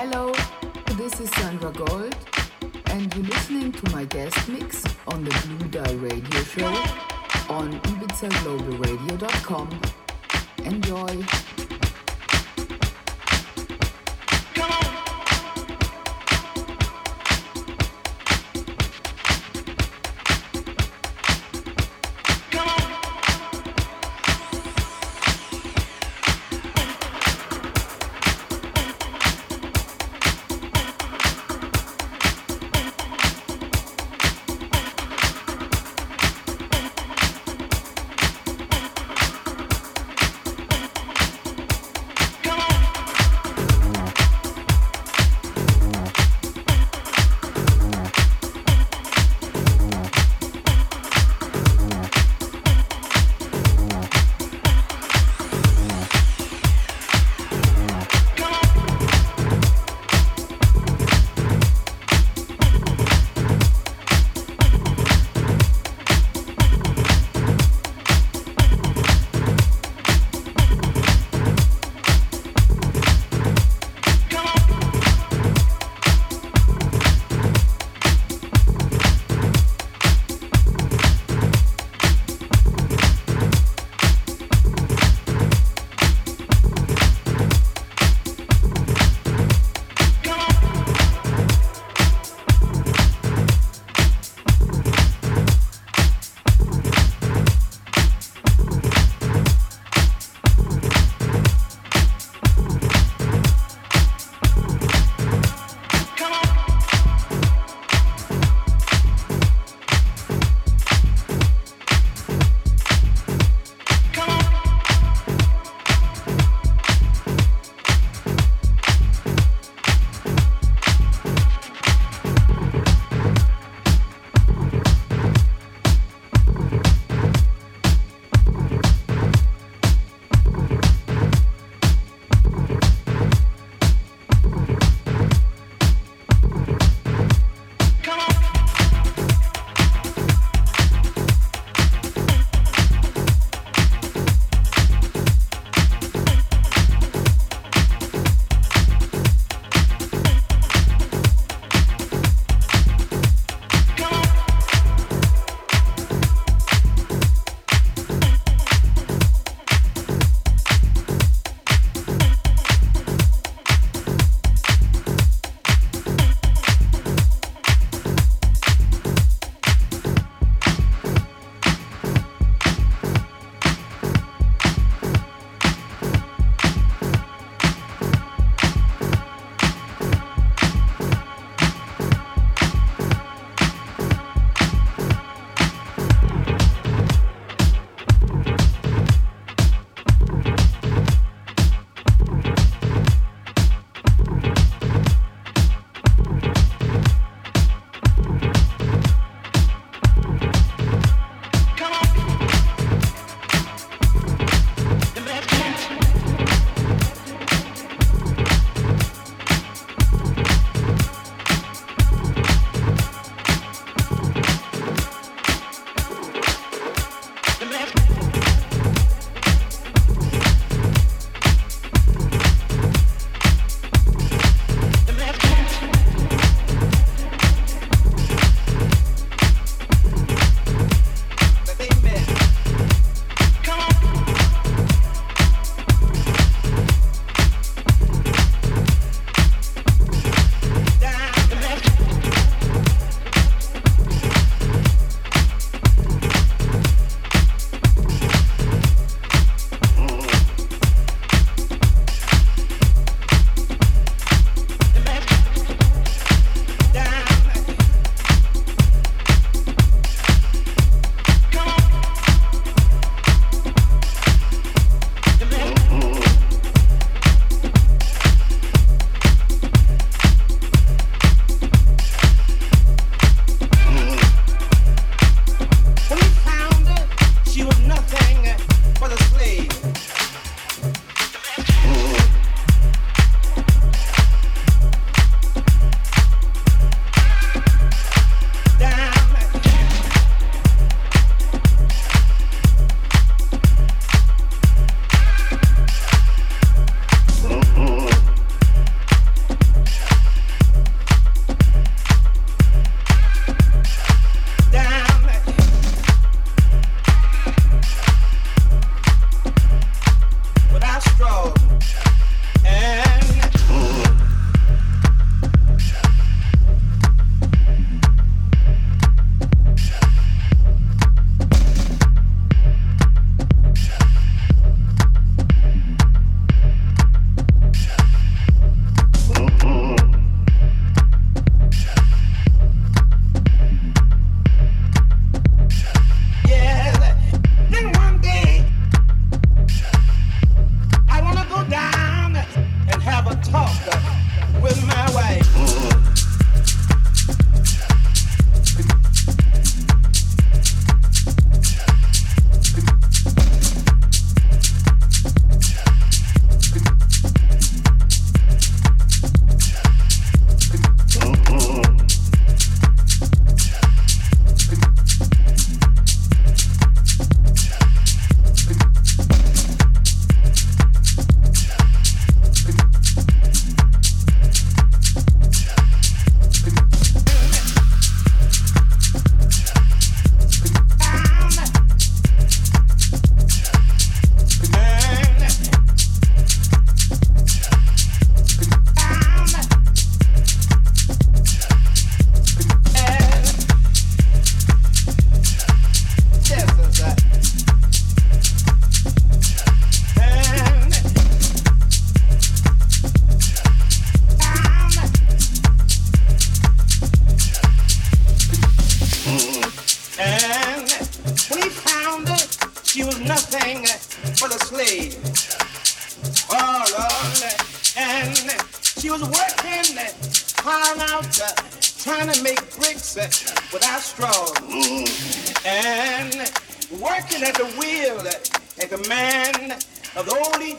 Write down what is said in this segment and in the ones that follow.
Hello, this is Sandra Gold, and you're listening to my guest mix on the Blue Dye Radio Show on ibizaglobalradio.com. Enjoy.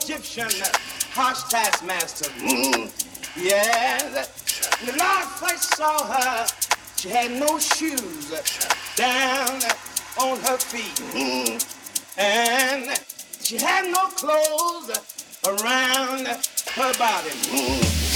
Egyptian harsh taskmaster. Mm. Yes. When the Lord first saw her, she had no shoes down on her feet. Mm. And she had no clothes around her body. Mm.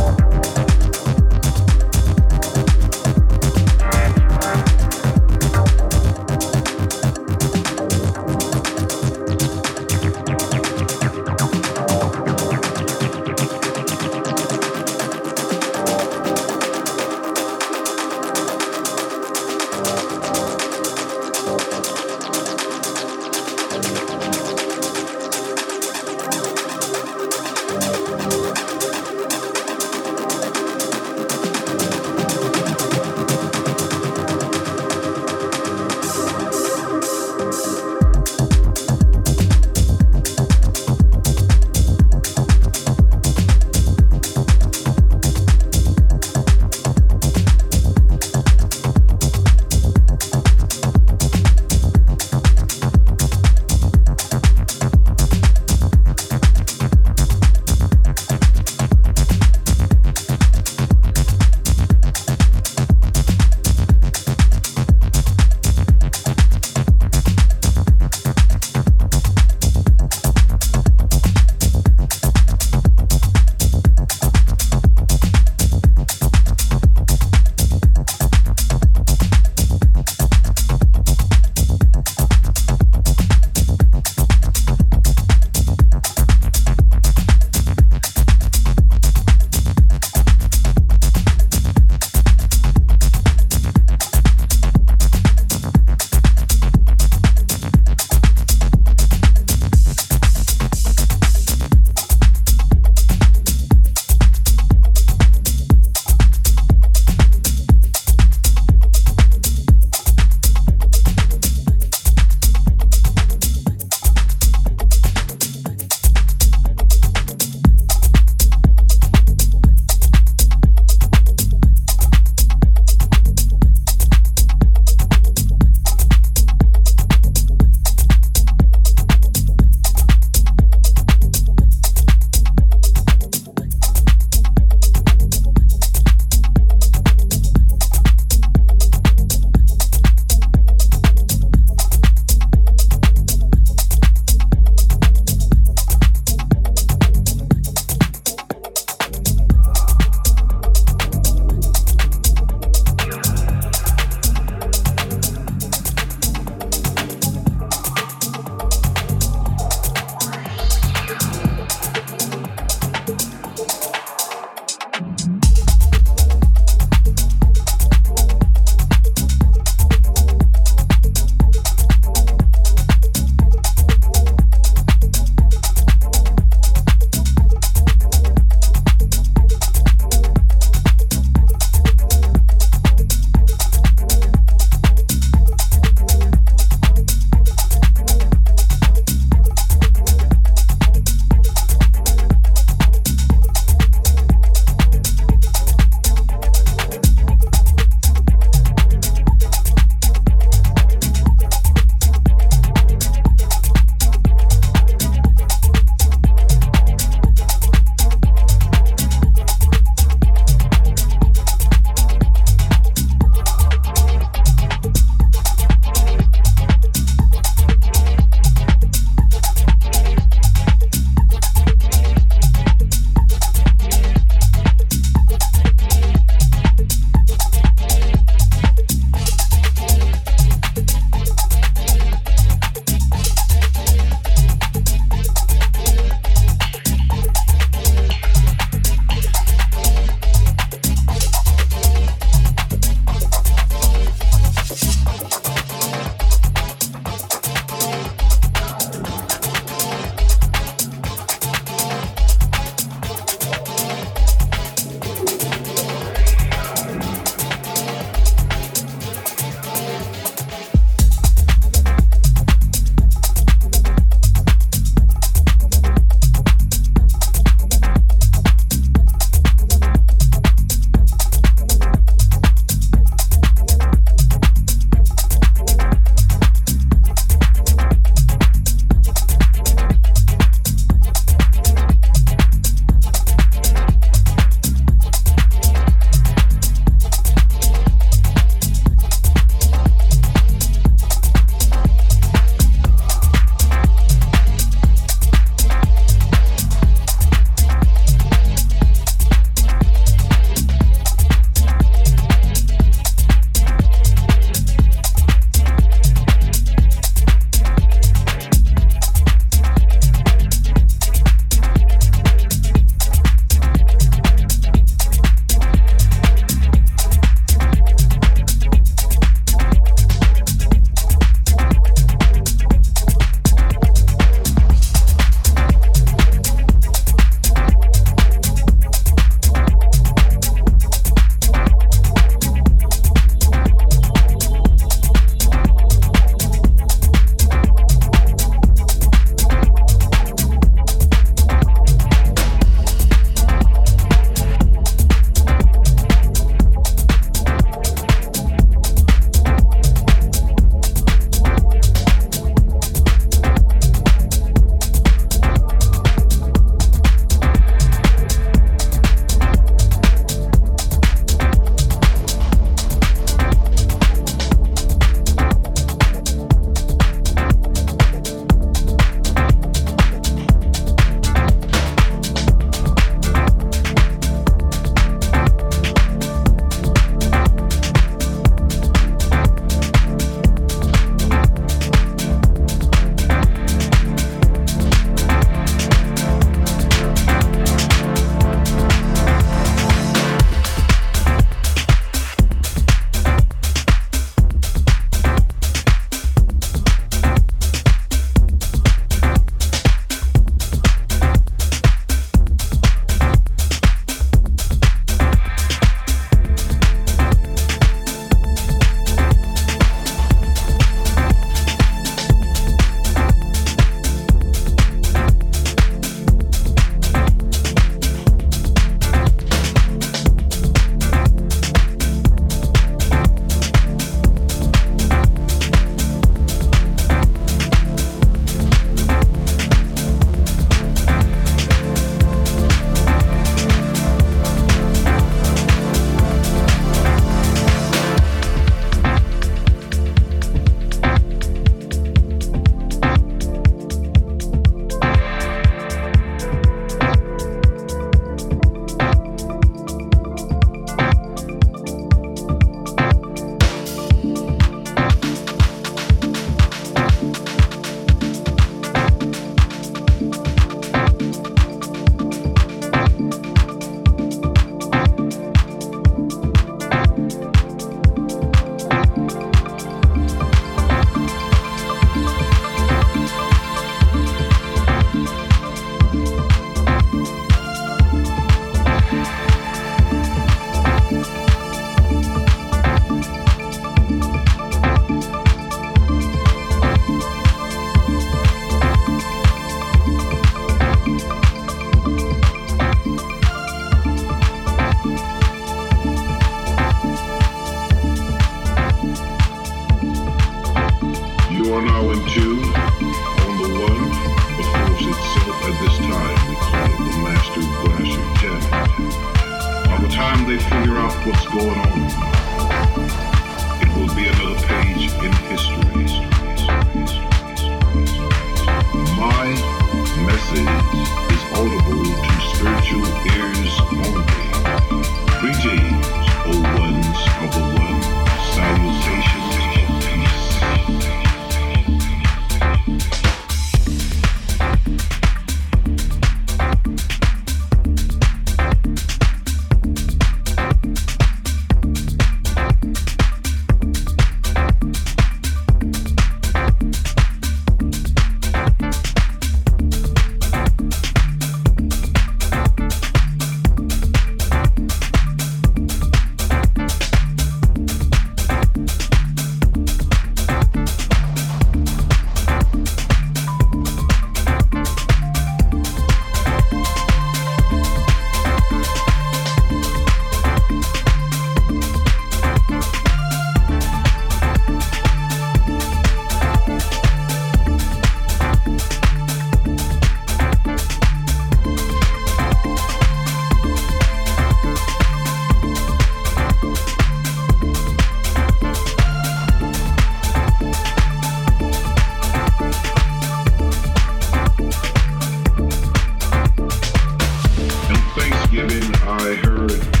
given I heard.